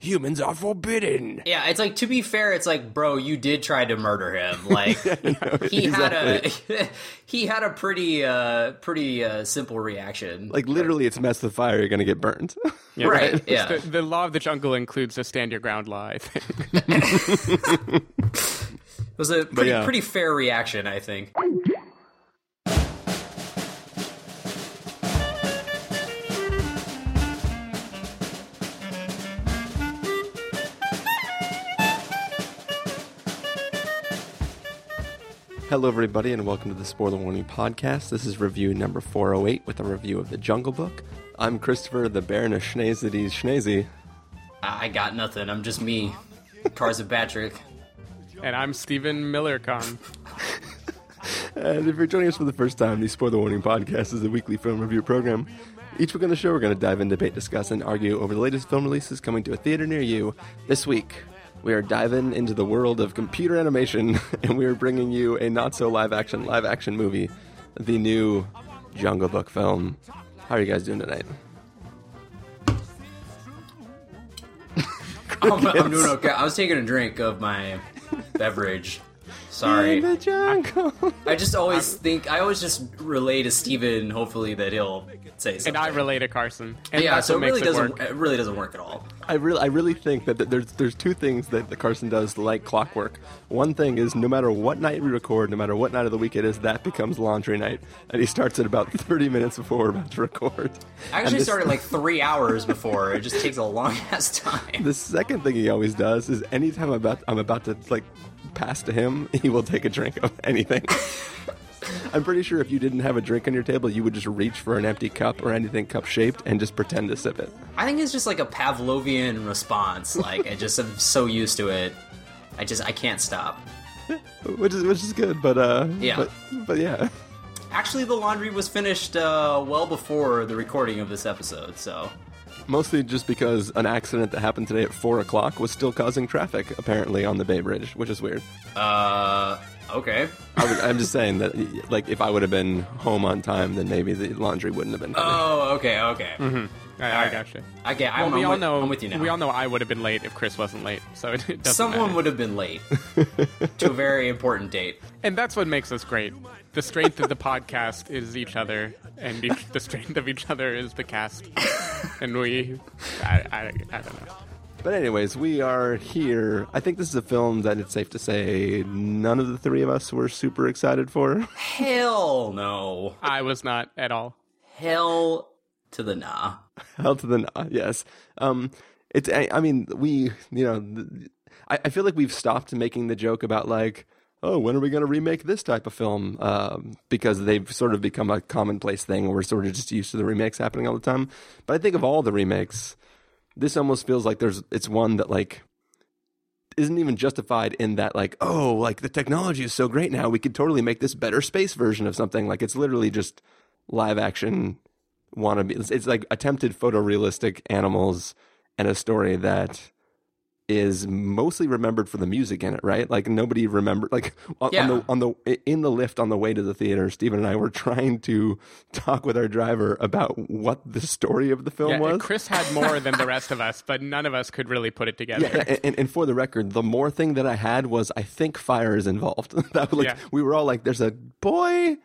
humans are forbidden. Yeah, it's like to be fair, it's like, bro, you did try to murder him. Like he had a he had a pretty uh pretty uh simple reaction. Like literally, it's mess with fire. You're gonna get burned. Yeah, Right, It's yeah. The, the law of the jungle includes a stand your ground law. I think. It was a pretty yeah. pretty fair reaction, I think. Hello, everybody, and welcome to the Spoiler Warning Podcast. This is review number 408 with a review of The Jungle Book. I'm Christopher, the Baron of Schneezities Schneezy. I I got nothing. I'm just me. Tarzan Patrick. and I'm Stephen Millercon. And if you're joining us for the first time, the Spoiler Warning Podcast is a weekly film review program. Each week on the show, we're going to dive in, debate, discuss, and argue over the latest film releases coming to a theater near you. This week, we are diving into the world of computer animation, and we are bringing you a not so live action live action movie, the new Jungle Book film. How are you guys doing tonight? I'm, I'm doing okay. I was taking a drink of my beverage. Sorry. In the jungle. I just always think I always just relay to Steven, hopefully that he'll say something. And I relate to Carson. And yeah, so it really it doesn't work. it really doesn't work at all. I really, I really think that there's there's two things that the Carson does like clockwork. One thing is no matter what night we record, no matter what night of the week it is, that becomes laundry night, and he starts at about 30 minutes before we're about to record. I actually this- started like three hours before. It just takes a long ass time. The second thing he always does is anytime I'm about I'm about to like pass to him, he will take a drink of anything. I'm pretty sure if you didn't have a drink on your table, you would just reach for an empty cup or anything cup shaped and just pretend to sip it. I think it's just like a Pavlovian response. Like I just am so used to it. I just I can't stop. Which is which is good, but uh Yeah. but, but yeah. Actually, the laundry was finished uh, well before the recording of this episode. So Mostly just because an accident that happened today at four o'clock was still causing traffic, apparently, on the Bay Bridge, which is weird. uh, okay. I was, I'm just saying that, like, if I would have been home on time, then maybe the laundry wouldn't have been. finished. Oh, okay, okay. I, I Alright. gotcha. I get. Well, I'm, we I'm all with, know. I'm with you now. We all know I would have been late if Chris wasn't late. So it, it doesn't Someone matter. would have been late to a very important date. And that's what makes us great. The strength of the podcast is each other, and each, the strength of each other is the cast. And we, I, I, I don't know. But anyways, we are here. I think this is a film that it's safe to say none of the three of us were super excited for. Hell no. I was not at all. Hell to the nah. Hell to the nah, yes. Um, it's. I, I mean, we. You know, th- I, I feel like we've stopped making the joke about like, oh, when are we going to remake this type of film? Um, because they've sort of become a commonplace thing, we're sort of just used to the remakes happening all the time. But I think of all the remakes, this almost feels like there's. It's one that like isn't even justified in that like oh like the technology is so great now we could totally make this better space version of something like it's literally just live action wannabe it's, it's like attempted photorealistic animals and a story that is mostly remembered for the music in it right like nobody remembered like on, Yeah. on the on the in the lift on the way to the theater Stephen and I were trying to talk with our driver about what the story of the film Yeah, was Chris had more than the rest of us, but none of us could really put it together. Yeah, and, and, and for the record, the more thing that I had was I think fire is involved. that was like Yeah. we were all like, "There's a boy,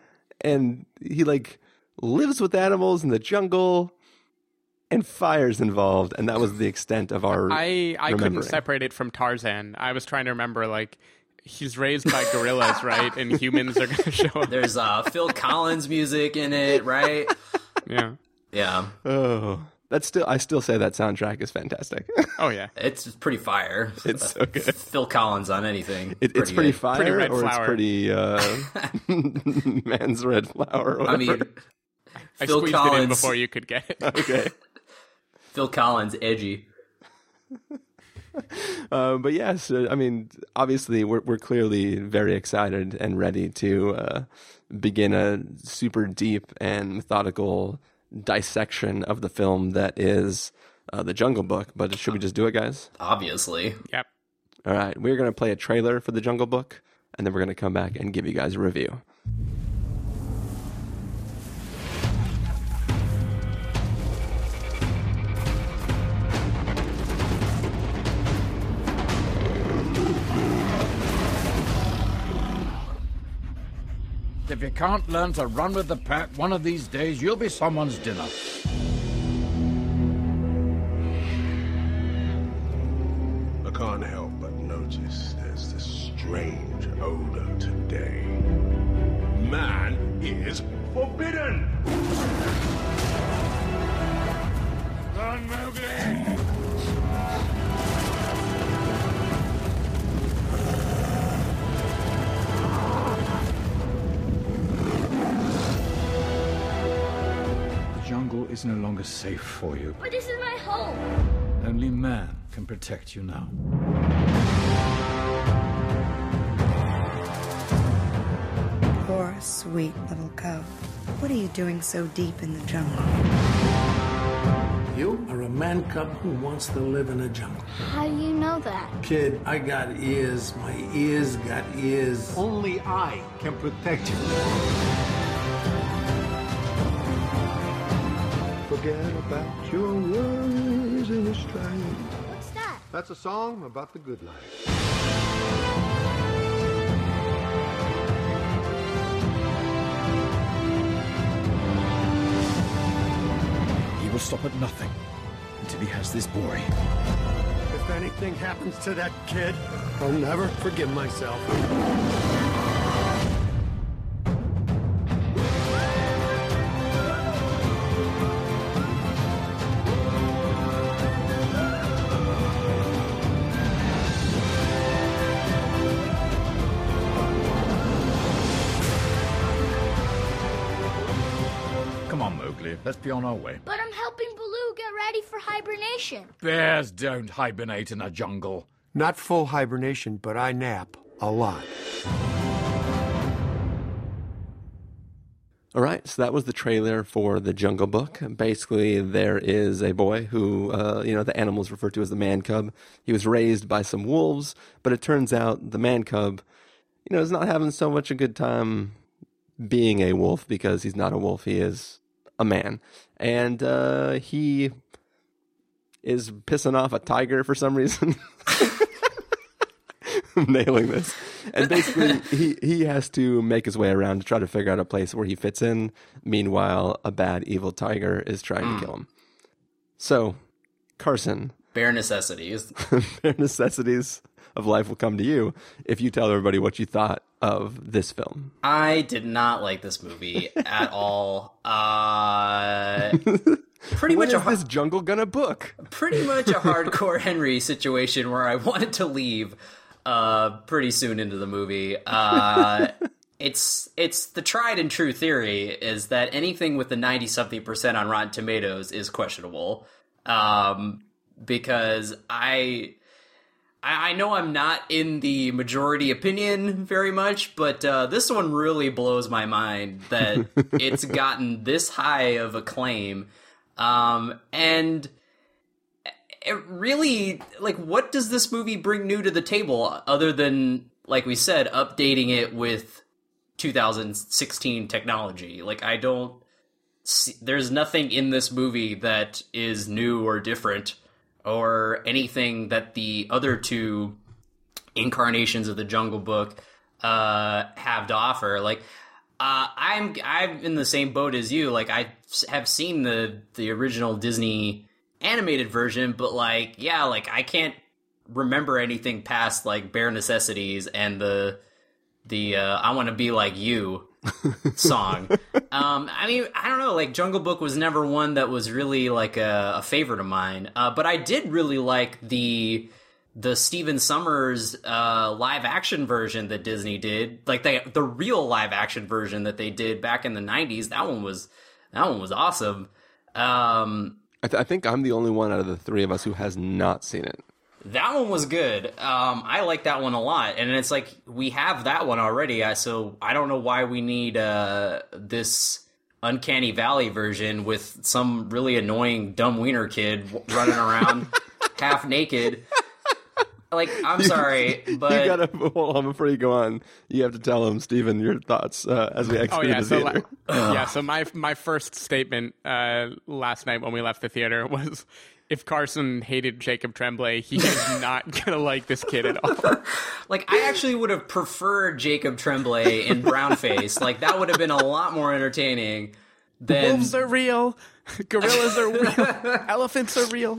and he like lives with animals in the jungle, and fire's involved," and that was the extent of our. I, I couldn't separate it from Tarzan. I was trying to remember, like, he's raised by gorillas, right? And humans are going to show up. There's uh, Phil Collins music in it, right? Yeah. Yeah, Oh, that's still. I still say that soundtrack is fantastic. Oh, yeah. it's pretty fire. it's so good. Phil Collins on anything. It, it's pretty good. fire, Pretty red or flower. it's pretty uh, man's red flower. Or I mean, I Phil squeezed it in Collins. before you could get it. okay. Phil Collins, edgy. Uh, but yes, uh, I mean, obviously, we're we're clearly very excited and ready to uh, begin a super deep and methodical dissection of the film that is uh, the Jungle Book. But should we just do it, guys? Obviously, Yep. All right, we're gonna play a trailer for the Jungle Book, and then we're gonna come back and give you guys a review. If you can't learn to run with the pack, one of these days you'll be someone's dinner. Is no longer safe for you. But this is my home. Only man can protect you now. Poor, sweet little cub. What are you doing so deep in the jungle? You are a man cub who wants to live in a jungle. How do you know that? Kid, I got ears. My ears got ears. Only I can protect you. Forget about your worries in the strife. What's that? That's a song about the good life. He will stop at nothing until he has this boy. If anything happens to that kid, I'll never forgive myself. Let's be on our way. But I'm helping Baloo get ready for hibernation. Bears don't hibernate in a jungle. Not full hibernation, but I nap a lot. All right, so that was the trailer for the Jungle Book. Basically, there is a boy who, uh, you know, the animals refer to as the man cub. He was raised by some wolves, but it turns out the man cub, you know, is not having so much a good time being a wolf because he's not a wolf. He is a man, and uh, he is pissing off a tiger for some reason. I'm nailing this. And basically, he, he has to make his way around to try to figure out a place where he fits in. Meanwhile, a bad, evil tiger is trying to kill him. So, Carson, Bare necessities. bare necessities of life will come to you if you tell everybody what you thought of this film. I did not like this movie at all. Uh, pretty much a har- this jungle gonna book? pretty much a hardcore Henry situation where I wanted to leave uh, pretty soon into the movie. Uh, it's it's the tried and true theory is that anything with the ninety something percent on Rotten Tomatoes is questionable. Um, because I. I I know I'm not in the majority opinion very much, but uh, this one really blows my mind that it's gotten this high of acclaim. Um, and it really like what does this movie bring new to the table other than like we said updating it with 2016 technology like i don't see, there's nothing in this movie that is new or different or anything that the other two incarnations of the jungle book uh have to offer like uh, I'm I'm in the same boat as you. Like I have seen the the original Disney animated version, but like yeah, like I can't remember anything past like bare necessities and the the uh, I want to be like you song. Um, I mean, I don't know. Like Jungle Book was never one that was really like a, a favorite of mine, uh, but I did really like the the Stephen Sommers uh, live action version that Disney did, like the the real live action version that they did back in the '90s. That one was that one was awesome. Um, I, th- I think I'm the only one out of the three of us who has not seen it. That one was good. Um, I like that one a lot, and it's like we have that one already. So I don't know why we need uh, this uncanny valley version with some really annoying dumb wiener kid running around half naked. Like I'm sorry, but you gotta hold on before you go on. You have to tell him, Stephen, your thoughts uh, as we exit Oh yeah, the so theater. la- yeah, so my my first statement uh, last night when we left the theater was, if Carson hated Jacob Tremblay, he is not gonna like this kid at all. Like I actually would have preferred Jacob Tremblay in brownface. like that would have been a lot more entertaining than Wolves are real, gorillas are real, elephants are real.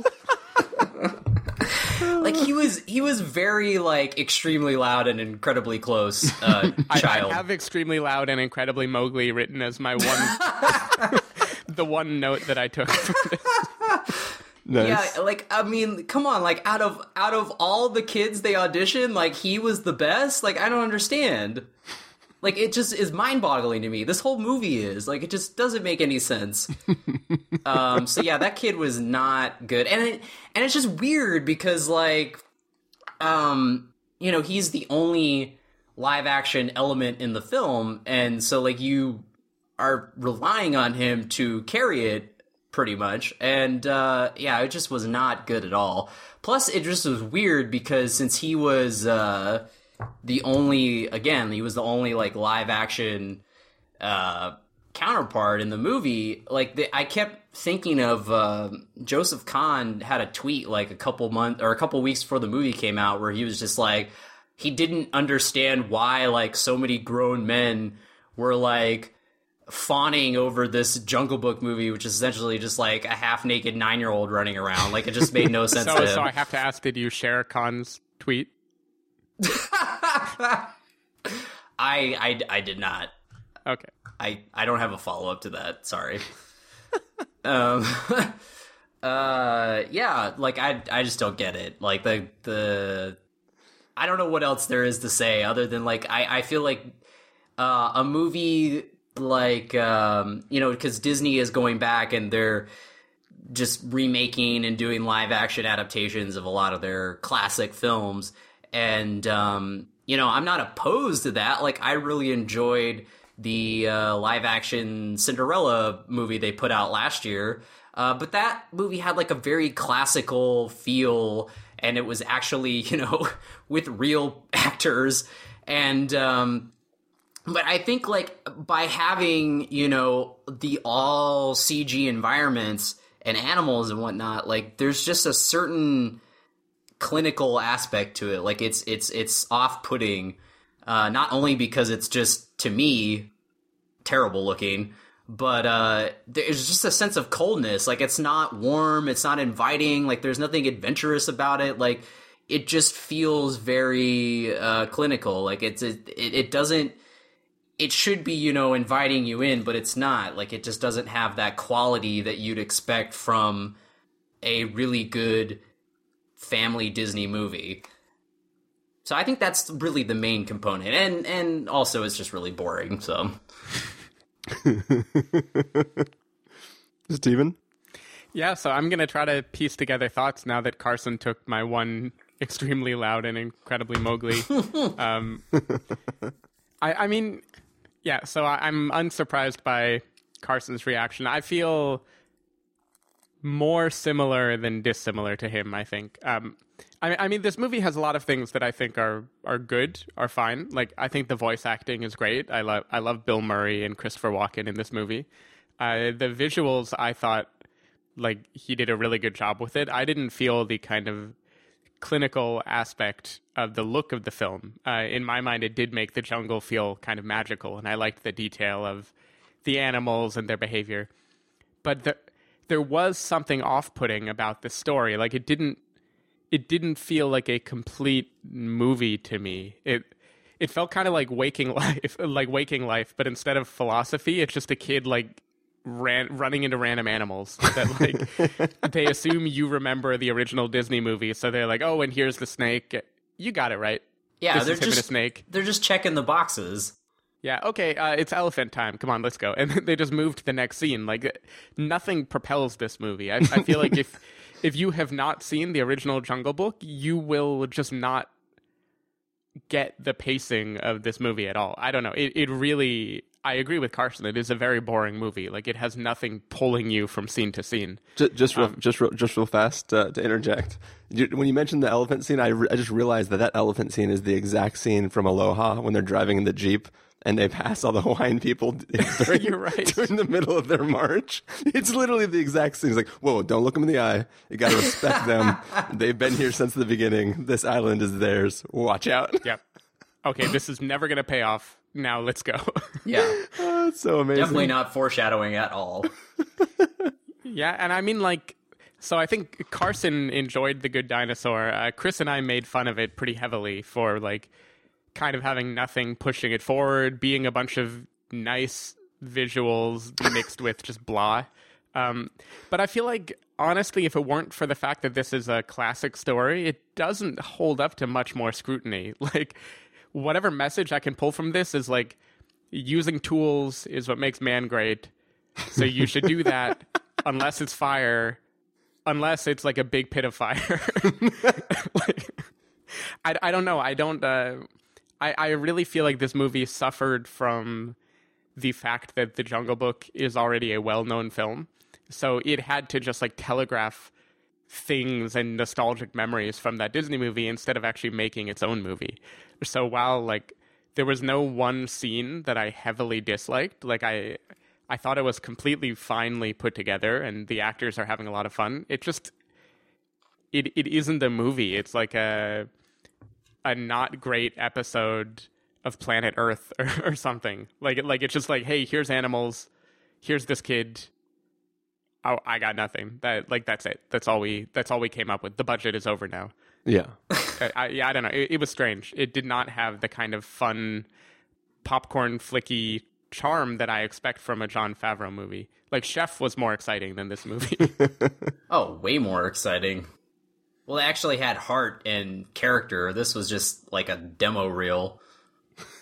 like he was he was very like extremely loud and incredibly close uh I, child. I have extremely loud and incredibly Mowgli written as my one, the one note that I took from this. Nice. Yeah, like I mean, come on, like out of out of all the kids they auditioned, like he was the best. Like I don't understand. Like it just is mind-boggling to me. This whole movie is like it just doesn't make any sense. um so yeah, that kid was not good. And it and it's just weird because like um you know, he's the only live action element in the film and so like you are relying on him to carry it pretty much. And uh, yeah, it just was not good at all. Plus, it just was weird because since he was uh, the only, again, he was the only like live action uh, counterpart in the movie. Like the, I kept thinking of uh, Joseph Kahn had a tweet like a couple months or a couple weeks before the movie came out where he was just like he didn't understand why like so many grown men were like fawning over this Jungle Book movie, which is essentially just like a half naked nine year old running around. Like it just made no sense So, to him. so I have to ask: Did you share Khan's tweet? I, I I did not. Okay. I I don't have a follow up to that. Sorry. um. uh. Yeah. Like I I just don't get it. Like the the. I don't know what else there is to say other than like I I feel like uh, a movie like um you know because Disney is going back and they're just remaking and doing live action adaptations of a lot of their classic films. And um you know i'm not opposed to that. Like i really enjoyed the uh, live action cinderella movie they put out last year. Uh, but that movie had like a very classical feel and it was actually you know with real actors. And um but I think like by having you know the all CG environments and animals and whatnot, like there's just a certain clinical aspect to it. Like it's it's it's off putting, uh, not only because it's just to me terrible looking, but uh, there's just a sense of coldness. Like it's not warm, it's not inviting. Like there's nothing adventurous about it. Like it just feels very uh, clinical. Like it's it, it doesn't it should be you know inviting you in but it's not like it just doesn't have that quality that you'd expect from a really good family disney movie so i think that's really the main component and and also it's just really boring so Steven? Yeah, so I'm gonna try to piece together thoughts now that Carson took my one extremely loud and incredibly Mowgli. um, I, I mean, yeah. So I, I'm unsurprised by Carson's reaction. I feel more similar than dissimilar to him. I think. Um, I, I mean, this movie has a lot of things that I think are are good, are fine. Like I think the voice acting is great. I love I love Bill Murray and Christopher Walken in this movie. Uh, the visuals, I thought, like he did a really good job with it. I didn't feel the kind of clinical aspect of the look of the film. Uh, in my mind, it did make the jungle feel kind of magical, and I liked the detail of the animals and their behavior. But the, there was something off-putting about the story. Like it didn't, it didn't feel like a complete movie to me. It it felt kind of like waking life, like waking life, but instead of philosophy, it's just a kid like ran running into random animals that like they assume you remember the original Disney movie, so they're like, "Oh, and here's the snake." You got it right. yeah This they're is him a just snake. they're just checking the boxes Yeah, okay, uh, it's elephant time. Come on, let's go. And they just moved to the next scene. Like nothing propels this movie. I, I feel like if if you have not seen the original Jungle Book, you will just not get the pacing of this movie at all. I don't know. It it really I agree with Carson. It is a very boring movie. Like it has nothing pulling you from scene to scene. Just, just, real, Um, just, real, just real fast uh, to interject. You, when you mentioned the elephant scene, I, re- I just realized that that elephant scene is the exact scene from Aloha when they're driving in the jeep and they pass all the Hawaiian people during, You're right. during the middle of their march. It's literally the exact thing. It's like, whoa, don't look them in the eye. You got to respect them. They've been here since the beginning. This island is theirs. Watch out. Yep. Okay, this is never going to pay off. Now let's go. Yeah, Oh, it's so amazing. definitely not foreshadowing at all. yeah, and I mean, like, so I think Carson enjoyed The Good Dinosaur. Uh, Chris and I made fun of it pretty heavily for, like, kind of having nothing pushing it forward, being a bunch of nice visuals mixed with just blah. Um, but I feel like, honestly, if it weren't for the fact that this is a classic story, it doesn't hold up to much more scrutiny. Like, whatever message I can pull from this is like, using tools is what makes man great. So you should do that unless it's fire, unless it's like a big pit of fire. like, I, I don't know. I don't. Uh, I I really feel like this movie suffered from the fact that The Jungle Book is already a well-known film, so it had to just like telegraph things and nostalgic memories from that Disney movie instead of actually making its own movie. So while like there was no one scene that I heavily disliked, like I I thought it was completely finely put together and the actors are having a lot of fun. It just it it isn't a movie. It's like a a not great episode of Planet Earth or, or something. Like like it's just like, hey, here's animals, here's this kid. Oh, I got nothing. That like that's it. That's all we that's all we came up with. The budget is over now. Yeah. I, I, yeah, I don't know. It, it was strange. It did not have the kind of fun, popcorn flicky charm that I expect from a Jon Favreau movie. Like Chef was more exciting than this movie. Oh, way more exciting. Well, it actually had heart and character. This was just like a demo reel.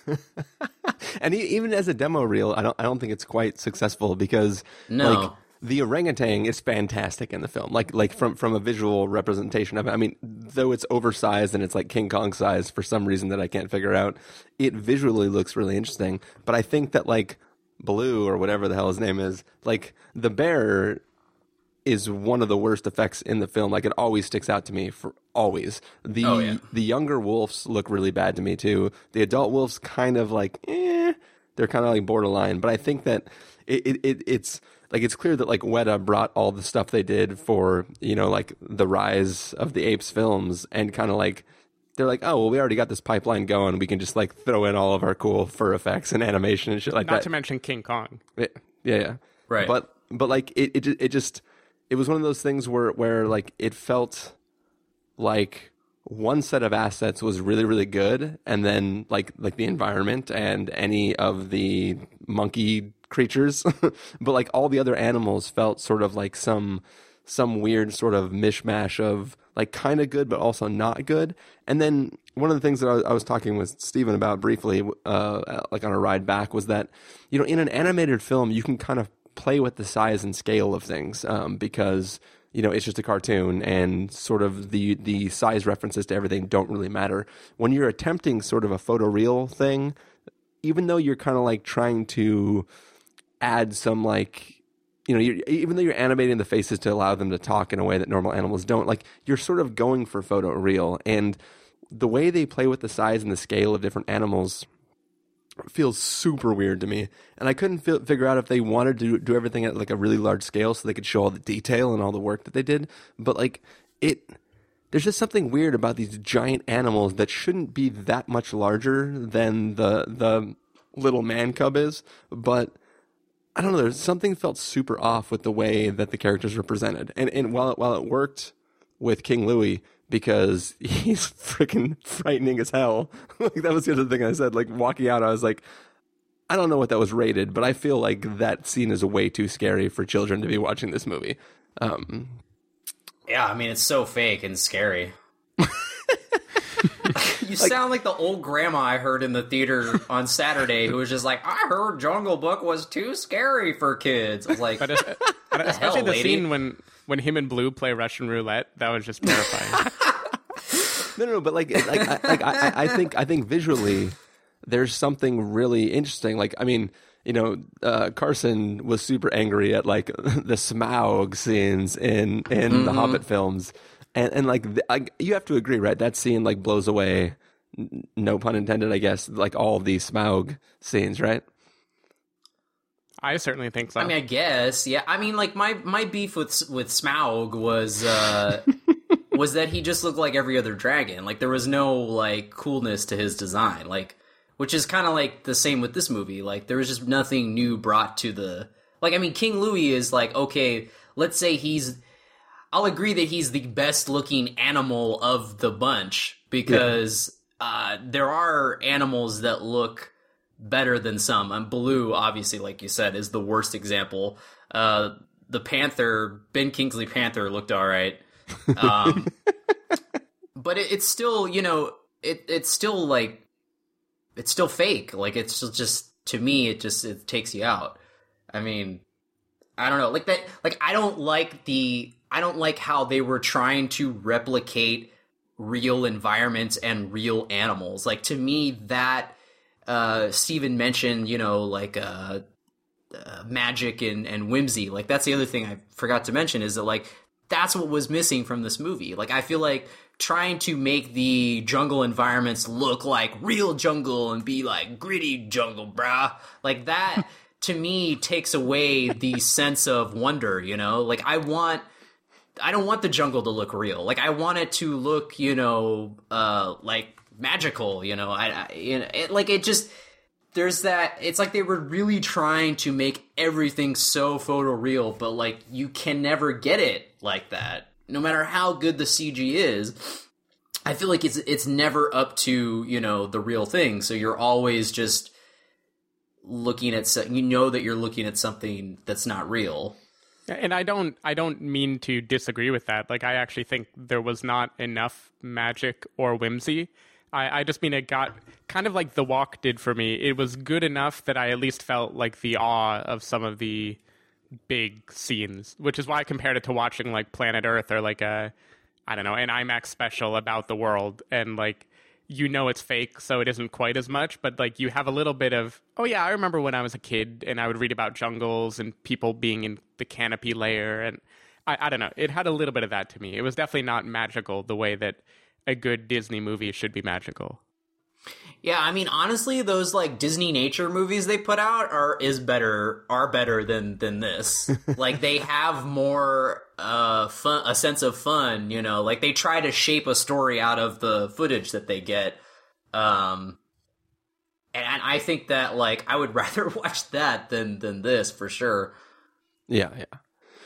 and e- even as a demo reel, I don't I don't think it's quite successful because No. like the orangutan is fantastic in the film. Like like from from a visual representation of it. I mean, though it's oversized and it's like King Kong size for some reason that I can't figure out, it visually looks really interesting. But I think that like Blue or whatever the hell his name is, like the bear is one of the worst effects in the film. Like it always sticks out to me for always. The Oh, yeah. the younger wolves look really bad to me too. The adult wolves kind of like eh, they're kind of like borderline. But I think that it, it, it it's like it's clear that like Weta brought all the stuff they did for you know like the rise of the apes films and kind of like they're like oh well we already got this pipeline going we can just like throw in all of our cool fur effects and animation and shit like not that Not to mention King Kong. yeah, yeah, yeah. Right. But but like it, it, it just it was one of those things where where like it felt like one set of assets was really really good, and then like like the environment and any of the monkey creatures, but like all the other animals felt sort of like some some weird sort of mishmash of like kind of good but also not good. And then one of the things that I was, I was talking with Steven about briefly, uh, like on a ride back, was that you know in an animated film you can kind of play with the size and scale of things um, because you know it's just a cartoon and sort of the the size references to everything don't really matter when you're attempting sort of a photoreal thing even though you're kind of like trying to add some like you know even though you're animating the faces to allow them to talk in a way that normal animals don't like you're sort of going for photoreal and the way they play with the size and the scale of different animals feels super weird to me. And i couldn't fi- figure out if they wanted to do everything at like a really large scale so they could show all the detail and all the work that they did. But like it there's just something weird about these giant animals that shouldn't be that much larger than the the little man cub is. But I don't know. There's something felt super off with the way that the characters were presented, and and while it, while it worked with King Louie because he's freaking frightening as hell. like that was the other thing I said. Like walking out, I was like, I don't know what that was rated, but I feel like that scene is way too scary for children to be watching this movie. Um, Yeah, I mean it's so fake and scary. you sound like the old grandma I heard in the theater on Saturday who was just like, "I heard Jungle Book was too scary for kids." I was like, But, uh, but especially hell, the lady? scene when when him and Blue play Russian roulette, that was just terrifying. No, no, no, but like, like, I, like I, I think, I think visually, there's something really interesting. Like, I mean, you know, uh, Carson was super angry at like the Smaug scenes in in the Hobbit films, and and like, the, I, you have to agree, right? That scene like blows away n- no pun intended, I guess, like all of these Smaug scenes, right? I certainly think so. I mean, I guess, yeah. I mean, like my my beef with with Smaug was uh, was that he just looked like every other dragon. Like there was no like coolness to his design. Like, which is kind of like the same with this movie. Like there was just nothing new brought to the. Like I mean, King Louie is like okay. Let's say he's. I'll agree that he's the best looking animal of the bunch because uh, there are animals that look better than some. And Baloo, obviously, like you said, is the worst example. Uh, the Panther, Ben Kingsley Panther, looked all right, um, but it, it's still, you know, it it's still like it's still fake. Like it's still just to me, it just it takes you out. I mean, I don't know, like that. Like I don't like the I don't like how they were trying to replicate real environments and real animals. Like to me, that uh, Steven mentioned, you know, like uh, uh, magic and, and whimsy. Like that's the other thing I forgot to mention is that like that's what was missing from this movie. Like I feel like trying to make the jungle environments look like real jungle and be like gritty jungle, brah. Like that to me takes away the sense of wonder. You know, like I want. I don't want the jungle to look real. Like I want it to look, you know, uh, like magical. You know, I, I you know, it, like it just there's that. It's like they were really trying to make everything so photoreal, but like you can never get it like that. No matter how good the CG is, I feel like it's it's never up to you know the real thing. So you're always just looking at you know that you're looking at something that's not real. And I don't I don't mean to disagree with that. Like I actually think there was not enough magic or whimsy. I, I just mean it got kind of like the walk did for me. It was good enough that I at least felt like the awe of some of the big scenes, which is why I compared it to watching like Planet Earth or like a I don't know, an IMAX special about the world and like you know it's fake, so it isn't quite as much, but like you have a little bit of, oh yeah, I remember when I was a kid and I would read about jungles and people being in the canopy layer. And I, I don't know, it had a little bit of that to me. It was definitely not magical the way that a good Disney movie should be magical. Yeah, I mean honestly, those like Disney nature movies they put out are is better are better than than this. like they have more uh fun a sense of fun, you know, like they try to shape a story out of the footage that they get. Um and I think that like I would rather watch that than than this for sure. Yeah, yeah.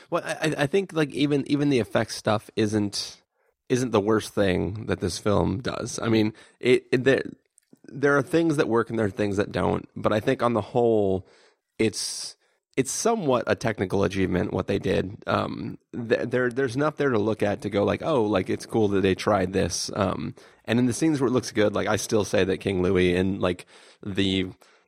Well, I, I think like even even the effects stuff isn't isn't the worst thing that this film does. I mean, it, it there are things that work and there are things that don't, but I think on the whole, it's it's somewhat a technical achievement what they did. Um, th- there there's enough there to look at to go like, oh, like it's cool that they tried this. Um, and in the scenes where it looks good, like I still say that King Louie and like the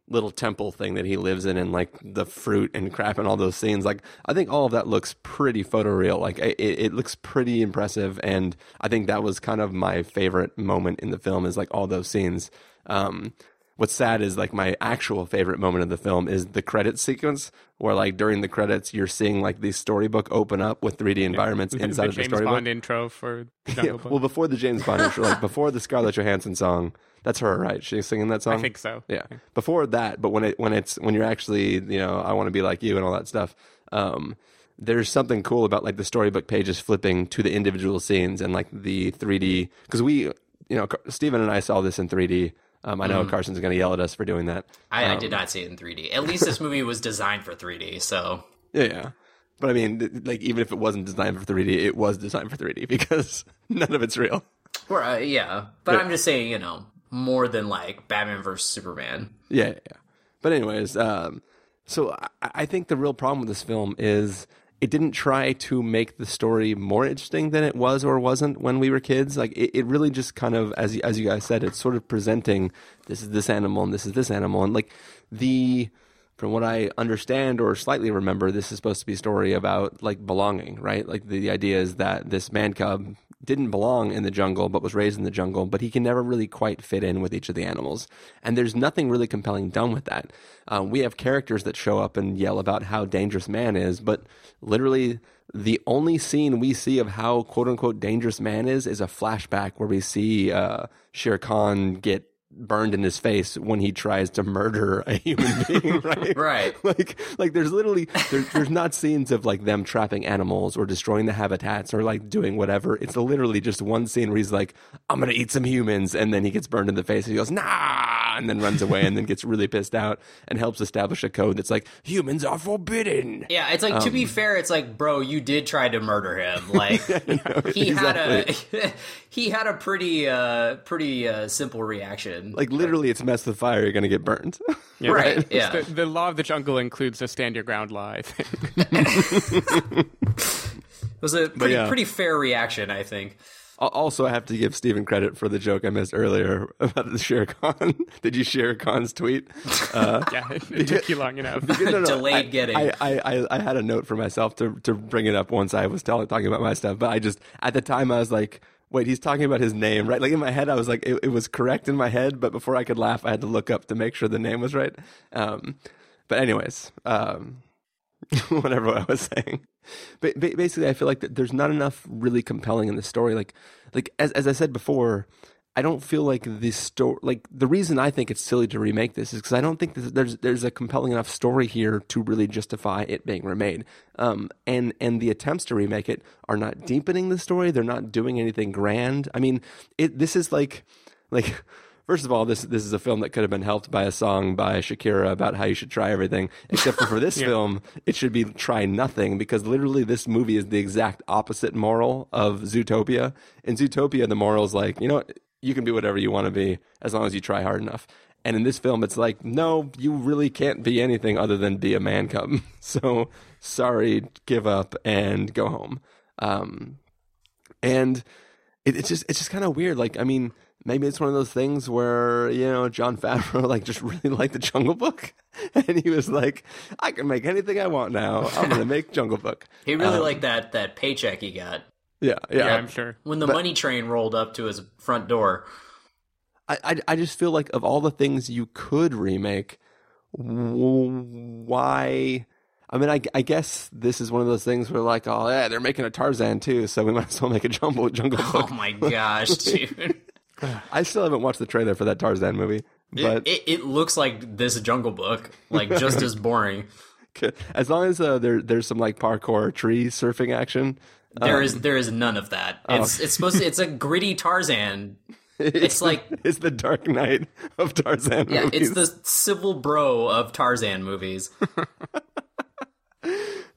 little temple thing that he lives in and like the fruit and crap and all those scenes like i think all of that looks pretty photoreal like it, it looks pretty impressive and i think that was kind of my favorite moment in the film is like all those scenes um, what's sad is like my actual favorite moment of the film is the credit sequence where like during the credits you're seeing like the storybook open up with 3d environments The- inside the of the James storybook Bond intro for yeah, well before the james bond intro like before the scarlett johansson song that's her right she's singing that song I think so. yeah. Before that, but when it when it's when you're actually, you know, I want to be like you and all that stuff. Um, there's something cool about like the storybook pages flipping to the individual scenes and like the 3D because we, you know, Steven and I saw this in 3D. Um, I know Carson's going to yell at us for doing that. I, I Um, did not see it in 3D. At least this movie was designed for 3D, so Yeah, yeah. But I mean, like even if it wasn't designed for 3D, it was designed for 3D because none of it's real. Or, uh, yeah, but Yeah. I'm just saying, you know, more than like Batman versus Superman. Yeah, yeah. yeah. But anyways, um, so I, I think the real problem with this film is it didn't try to make the story more interesting than it was or wasn't when we were kids. Like it, it really just kind of, as as you guys said, it's sort of presenting this is this animal and this is this animal, and like the from what I understand or slightly remember, this is supposed to be a story about like belonging, right? Like the, the idea is that this man cub didn't belong in the jungle, but was raised in the jungle, but he can never really quite fit in with each of the animals. And there's nothing really compelling done with that. Uh, we have characters that show up and yell about how dangerous man is, but literally the only scene we see of how quote unquote dangerous man is is a flashback where we see uh, Shere Khan get burned in his face when he tries to murder a human being, right? Right. Like, like there's literally there, there's not scenes of like them trapping animals or destroying the habitats or like doing whatever. It's literally just one scene where he's like, "I'm gonna eat some humans," and then he gets burned in the face and he goes, "Nah," and then runs away and then gets really pissed out and helps establish a code that's like humans are forbidden. Yeah, it's like to Um, be fair, it's like, bro, you did try to murder him. Like he had a he had a pretty uh pretty uh simple reaction. Like literally, it's mess with fire. You're gonna get burned. Yeah. Right, yeah. The, the law of the jungle includes a stand your ground law. I think. It was a pretty yeah. pretty fair reaction, I think. Also, I have to give Stephen credit for the joke I missed earlier about the Shere Khan. Did you share Khan's tweet? Uh, yeah, it, it took you long enough. no, no, Delayed I, getting. I, I, I, I had a note for myself to to bring it up once I was telling talking about my stuff, but I just at the time I was like, wait, he's talking about his name, right? Like in my head, I was like, it, it was correct in my head, but before I could laugh, I had to look up to make sure the name was right. Um, but anyways, um, whatever I was saying. But ba- basically, I feel like there's not enough really compelling in the story. Like, like as as I said before, I don't feel like the story. Like the reason I think it's silly to remake this is because I don't think that there's there's a compelling enough story here to really justify it being remade. Um, and and the attempts to remake it are not deepening the story. They're not doing anything grand. I mean, it. This is like like. First of all, this this is a film that could have been helped by a song by Shakira about how you should try everything. Except for for this film, it should be try nothing because literally this movie is the exact opposite moral of Zootopia. In Zootopia, the moral is like, you know what, you can be whatever you want to be as long as you try hard enough. And in this film, it's like, no, you really can't be anything other than be a man cub. So sorry, give up and go home. Um, and it, it's just it's just kind of weird. Like, I mean, maybe it's one of those things where you know Jon Favreau like just really liked the Jungle Book, and he was like, I can make anything I want now. I'm gonna make Jungle Book. He really Um, liked that that paycheck he got Yeah, yeah. Yeah, I'm sure. when the money train rolled up to his front door. I, I I just feel like of all the things you could remake, why? I mean, I, I guess this is one of those things where like, oh yeah, they're making a Tarzan too, so we might as well make a Jungle Jungle Book. Oh my gosh, dude! I still haven't watched the trailer for that Tarzan movie, but it, it, it looks like this Jungle Book, like just as boring. as long as uh, there there's some like parkour tree surfing action, There um, is there is none of that. Oh. It's it's supposed to. It's a gritty Tarzan. It's like it's the Dark Knight of Tarzan. yeah, movies. it's the civil bro of Tarzan movies.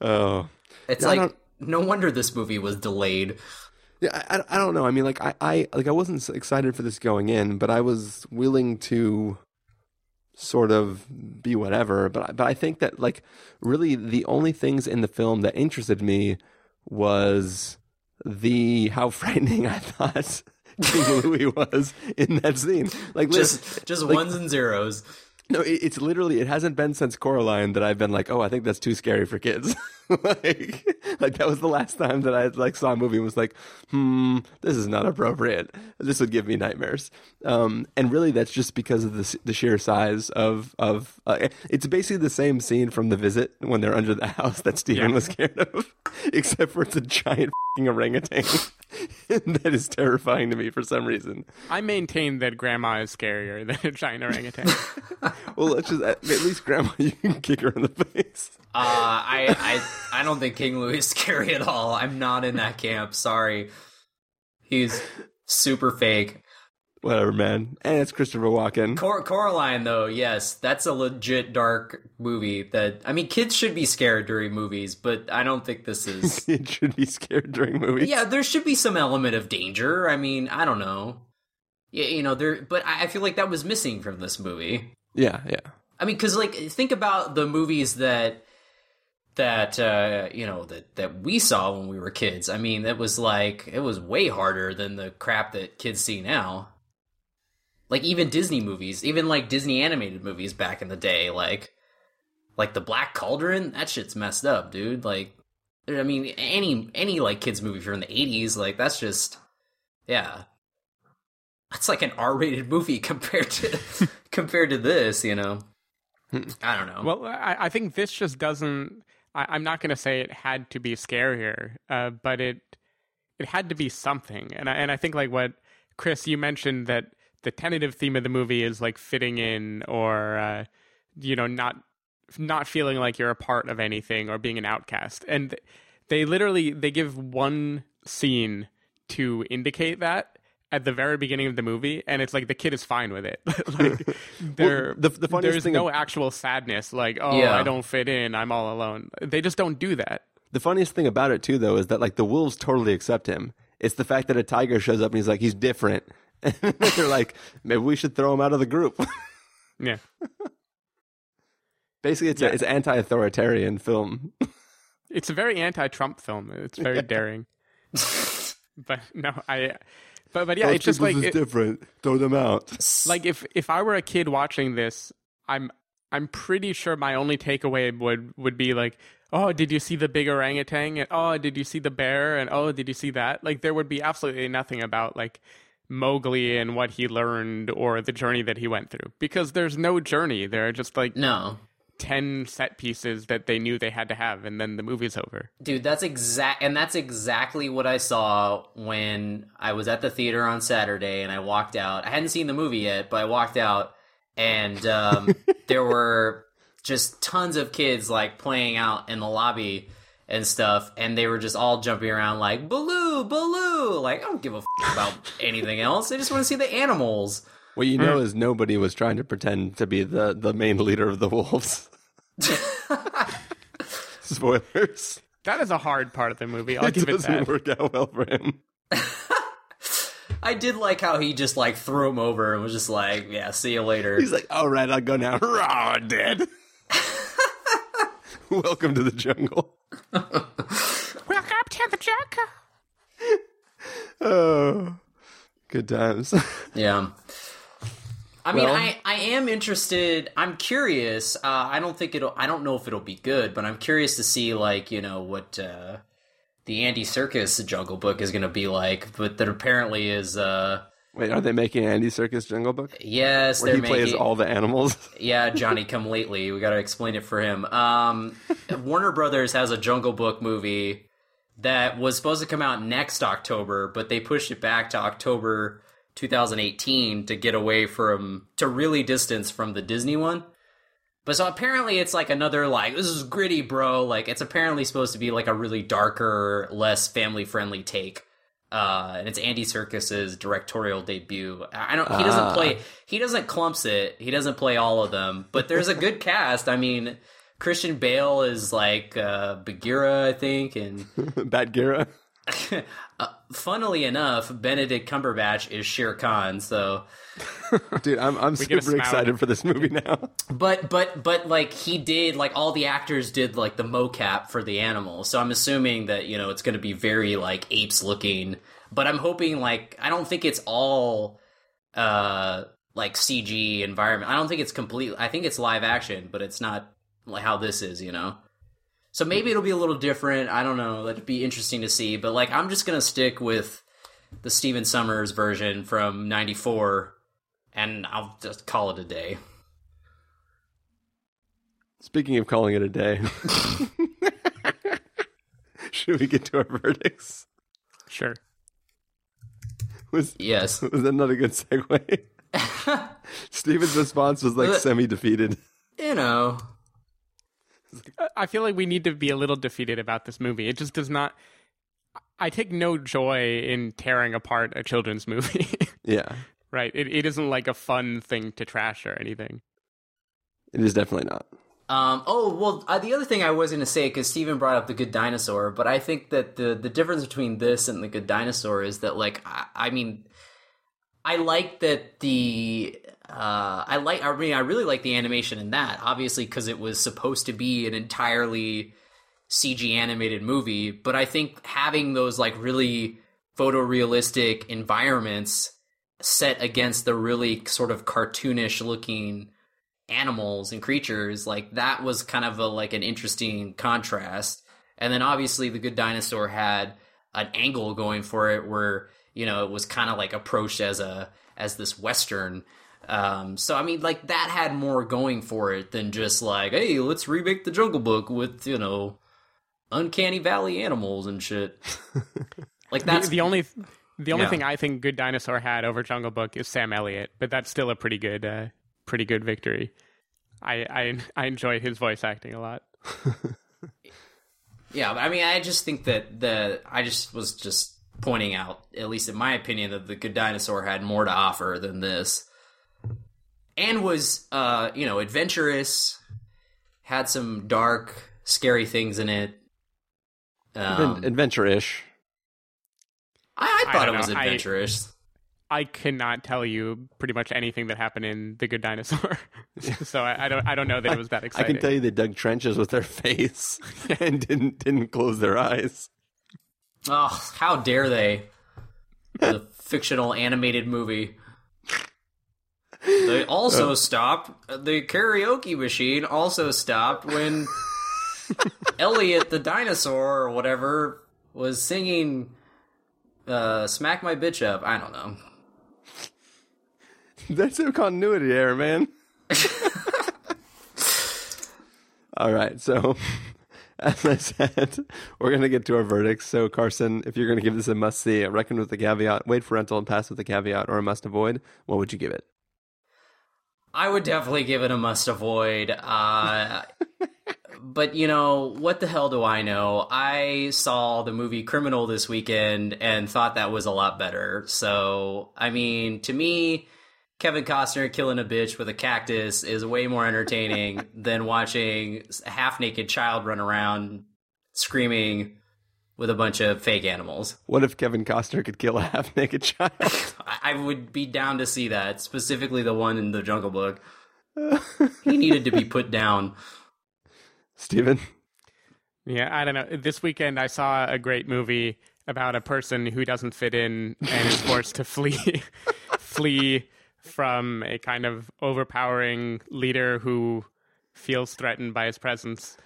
oh. It's Yeah, like no wonder this movie was delayed. Yeah, I, I- I don't know. I mean, like I, I like I wasn't excited for this going in, but I was willing to sort of be whatever. But but I think that like really the only things in the film that interested me was the how frightening I thought King Louie was in that scene. Like Just just like, ones and zeros. No, it, it's literally it hasn't been since Coraline that I've been like, oh, I think that's too scary for kids. like, like that was the last time that I like saw a movie and was like, hmm, this is not appropriate. This would give me nightmares. Um, and really, that's just because of the the sheer size of of. Uh, it's basically the same scene from The Visit when they're under the house that Steven was scared of, except for it's a giant fing orangutan that is terrifying to me for some reason. I maintain that grandma is scarier than a giant orangutan. Well, let's just at least Grandma, you can kick her in the face. Uh, I I I don't think King Louie is scary at all. I'm not in that camp. Sorry, he's super fake. Whatever, man. And it's Christopher Walken. Cor- Coraline, though, yes, that's a legit dark movie. That I mean, kids should be scared during movies, but I don't think this is. it should be scared during movies. yeah, there should be some element of danger. I mean, I don't know. Yeah, you know, there, but I I feel like that was missing from this movie. Yeah, yeah. I mean, because like think about the movies that that uh, you know that that we saw when we were kids. I mean, it was like it was way harder than the crap that kids see now. Like even Disney movies, even like Disney animated movies back in the day, like like the Black Cauldron. That shit's messed up, dude. Like, I mean, any any like kids movie from the '80s, like that's just yeah, that's like an R-rated movie compared to compared to this. You know, I don't know. Well, I, I think this just doesn't. I, I'm not going to say it had to be scarier, uh, but it it had to be something. And I, and I think like what Chris you mentioned that the tentative theme of the movie is like fitting in or uh, you know not not feeling like you're a part of anything or being an outcast. And they literally they give one scene to indicate that at the very beginning of the movie, and it's like the kid is fine with it. like there, the- the funniest there's no ab- actual sadness. Like oh, Yeah. I don't fit in. I'm all alone. They just don't do that. The funniest thing about it too, though, is that like the wolves totally accept him. It's the fact that a tiger shows up and he's like, he's different. And they're like, maybe we should throw him out of the group. Yeah. Basically, it's a, it's an anti-authoritarian film. It's a very anti-Trump film. It's very daring. but no, I. But but yeah, it's just like it- different. Throw them out. like if if I were a kid watching this, I'm I'm pretty sure my only takeaway would would be like, oh, did you see the big orangutan? And oh, did you see the bear? And oh, did you see that? Like there would be absolutely nothing about like Mowgli and what he learned or the journey that he went through because there's no journey. There are just like no, ten set pieces that they knew they had to have, and then the movie's over. Dude, that's exact, and that's exactly what I saw when I was at the theater on Saturday, and I walked out. I hadn't seen the movie yet, but I walked out, and um, there were just tons of kids like playing out in the lobby and stuff, and they were just all jumping around like Baloo, Baloo. Like I don't give a f- about anything else. I just want to see the animals. What you know hmm. is nobody was trying to pretend to be the, the main leader of the wolves. Spoilers. That is a hard part of the movie. I'll it give doesn't that. work out well for him. I did like how he just like threw him over and was just like, "Yeah, see you later." He's like, all right, I'll go now. Raw, dead. Welcome to the jungle. Welcome to the jungle. Oh, good times. Yeah. I mean, Well- I, I am interested. I'm curious. Uh, I don't think it'll. I don't know if it'll be good, but I'm curious to see like you know what uh, the Andy Serkis Jungle Book is going to be like. But that apparently is. Uh, Wait, are they making Andy Serkis Jungle Book? yes, Where they're he plays all the animals? yeah, Johnny Come Lately. We got to explain it for him. Um, Warner Brothers has a Jungle Book movie that was supposed to come out next October, but they pushed it back to October 2018 to get away from to really distance from the Disney one. But so apparently it's like another like this is gritty, bro. Like it's apparently supposed to be like a really darker, less family friendly take. Uh, and it's Andy Serkis's directorial debut. I don't. He doesn't play. He doesn't clumps it. He doesn't play all of them. But there's a good cast. I mean, Christian Bale is like uh, Bagheera, I think, and Batgira. uh, funnily enough, Benedict Cumberbatch is Shere Khan. So, Dude, I'm, I'm super excited for this movie now. but but but like he did, like all the actors did like the mocap for the animals. So I'm assuming that you know it's going to be very like apes looking. But I'm hoping like I don't think it's all uh like CG environment. I don't think it's complete. I think it's live action, but it's not like how this is. You know. So maybe it'll be a little different. I don't know. That'd be interesting to see. But like, I'm just gonna stick with the Stephen Sommers version from '94, and I'll just call it a day. Speaking of calling it a day, should we get to our verdicts? Sure. Was Yes. was that not a good segue? Stephen's response was like Uh, semi-defeated. You know. I feel like we need to be a little defeated about this movie. It just does not. I take no joy in tearing apart a children's movie. Yeah, right? It it isn't like a fun thing to trash or anything. it is definitely not. Um, oh well, uh, the other thing I was going to say because Stephen brought up the Good Dinosaur, but I think that the the difference between this and the Good Dinosaur is that like I, I mean, I like that the uh, I like I mean I really like the animation in that obviously because it was supposed to be an entirely CG animated movie, but I think having those like really photorealistic environments set against the really sort of cartoonish looking animals and creatures, like that was kind of a like an interesting contrast. And then obviously the Good Dinosaur had an angle going for it where you know it was kind of like approached as a as this western. Um, so I mean, like that had more going for it than just like, hey, let's remake the Jungle Book with you know uncanny valley animals and shit. like that's the, the only the only Yeah. thing I think Good Dinosaur had over Jungle Book is Sam Elliott, but that's still a pretty good uh, pretty good victory. I, I I enjoy his voice acting a lot. Yeah, I mean, I just think that the I just was just pointing out, at least in my opinion, that the Good Dinosaur had more to offer than this, and was uh, you know adventurous, had some dark, scary things in it. Um, Advent- adventure-ish. I, I I thought don't it was know, I- adventurous. I cannot tell you pretty much anything that happened in The Good Dinosaur, so I, I don't I don't know that it was that exciting. I can tell you they dug trenches with their face and didn't didn't close their eyes. Oh, how dare they! The fictional animated movie. They also stopped. The karaoke machine also stopped when Elliot the dinosaur or whatever was singing uh, "Smack My Bitch Up." I don't know. That's a continuity error, man. All right, so as I said, we're gonna get to our verdicts. So Carson, if you're gonna give this a must see, I reckon with the caveat, wait for rental and pass with the caveat, or a must avoid, what would you give it? I would definitely give it a must avoid. Uh, but you know, what the hell do I know? I saw the movie Criminal this weekend and thought that was a lot better. So, I mean, to me, Kevin Costner killing a bitch with a cactus is way more entertaining than watching a half naked child run around screaming with a bunch of fake animals. What if Kevin Costner could kill a half naked child? I I would be down to see that, specifically the one in the Jungle Book. he needed to be put down. Stephen? Yeah, I don't know. This weekend I saw a great movie about a person who doesn't fit in and is forced to flee flee from a kind of overpowering leader who feels threatened by his presence.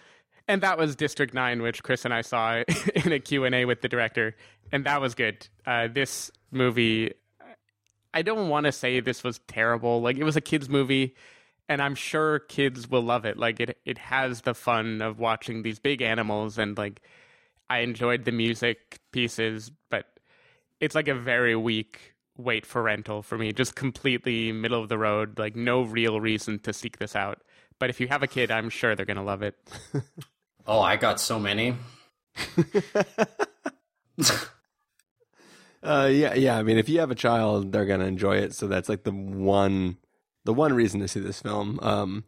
And that was District 9 which Chris and I saw in a Q&A with the director and that was good. Uh, this movie I don't want to say this was terrible. Like it was a kids movie and I'm sure kids will love it. Like it it has the fun of watching these big animals and like I enjoyed the music pieces, but it's like a very weak wait for rental for me. Just completely middle of the road, like no real reason to seek this out. But if you have a kid, I'm sure they're going to love it. Oh, I got so many. Uh, yeah, yeah. I mean, if you have a child, they're gonna enjoy it. So that's like the one, the one reason to see this film. Um,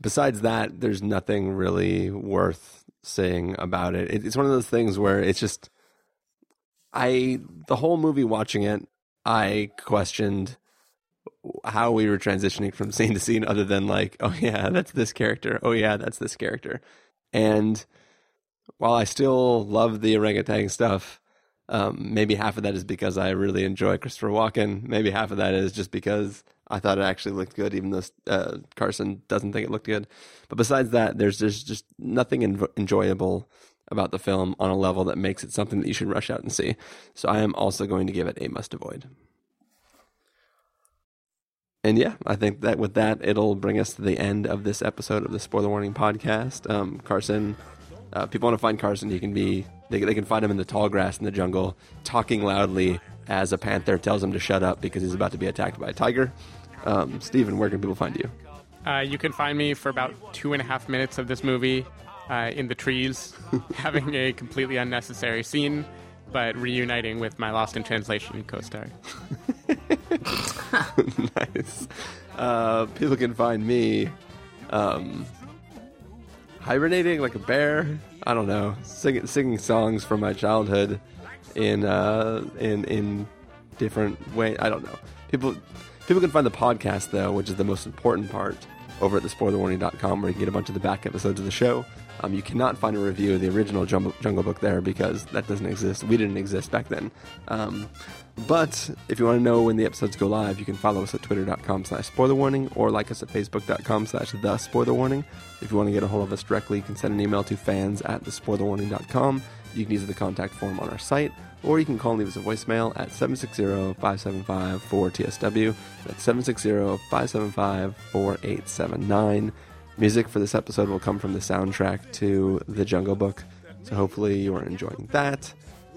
besides that, there's nothing really worth saying about it. it. It's one of those things where it's just, I the whole movie watching it, I questioned how we were transitioning from scene to scene, other than like, oh yeah, that's this character. Oh yeah, that's this character. And while I still love the orangutan stuff. Um, maybe half of that is because I really enjoy Christopher Walken. Maybe half of that is just because I thought it actually looked good, even though uh, Carson doesn't think it looked good. But besides that, there's there's just nothing enjoyable about the film on a level that makes it something that you should rush out and see. So I am also going to give it a must avoid. And yeah, I think that with that, it'll bring us to the end of this episode of the Spoiler Warning podcast. Um, Carson, uh, people want to find Carson. He can be they, they can find him in the tall grass in the jungle, talking loudly as a panther tells him to shut up because he's about to be attacked by a tiger. Um, Stephen, where can people find you? Uh, you can find me for about two and a half minutes of this movie uh, in the trees, having a completely unnecessary scene, but reuniting with my Lost in Translation co-star. nice. Uh, people can find me um, hibernating like a bear. I don't know, singing singing songs from my childhood in uh, in in different ways. I don't know. People people can find the podcast though, which is the most important part over at thespoilerwarning.com where you can get a bunch of the back episodes of the show. Um, you cannot find a review of the original Jungle, Book there because that doesn't exist. We didn't exist back then. Um, but if you want to know when the episodes go live, you can follow us at twitter.com slash spoilerwarning or like us at facebook.com slash the spoilerwarning. If you want to get a hold of us directly, you can send an email to fans at thespoilerwarning.com. You can use the contact form on our site, or you can call and leave us a voicemail at 760-575-4TSW. That's 760-575-4879. Music for this episode will come from the soundtrack to The Jungle Book, so hopefully you are enjoying that.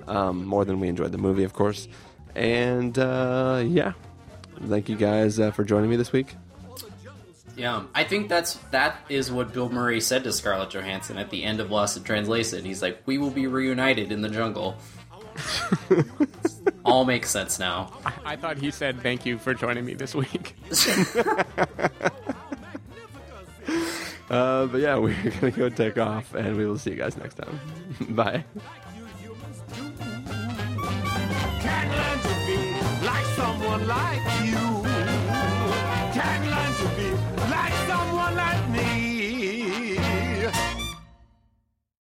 Um, more than we enjoyed the movie, of course. And uh, yeah, thank you guys uh, for joining me this week. Yeah, I think that's that is what Bill Murray said to Scarlett Johansson at the end of Lost in Translation. He's like, "We will be reunited in the jungle." All makes sense now. I thought he said thank you for joining me this week. Uh, but yeah, we're gonna go take off, and we will see you guys next time. Bye. To like someone like you.